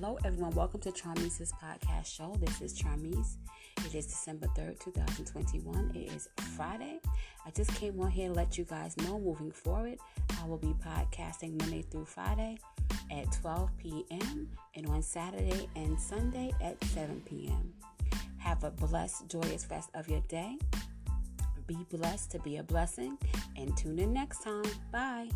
Hello, everyone. Welcome to Charmeece's podcast show. This is Charmeece. It is December 3rd, 2021. It is Friday. I just came on here to let you guys know moving forward, I will be podcasting Monday through Friday at 12 p.m. and on Saturday and Sunday at 7 p.m. Have a blessed, joyous rest of your day. Be blessed to be a blessing and tune in next time. Bye.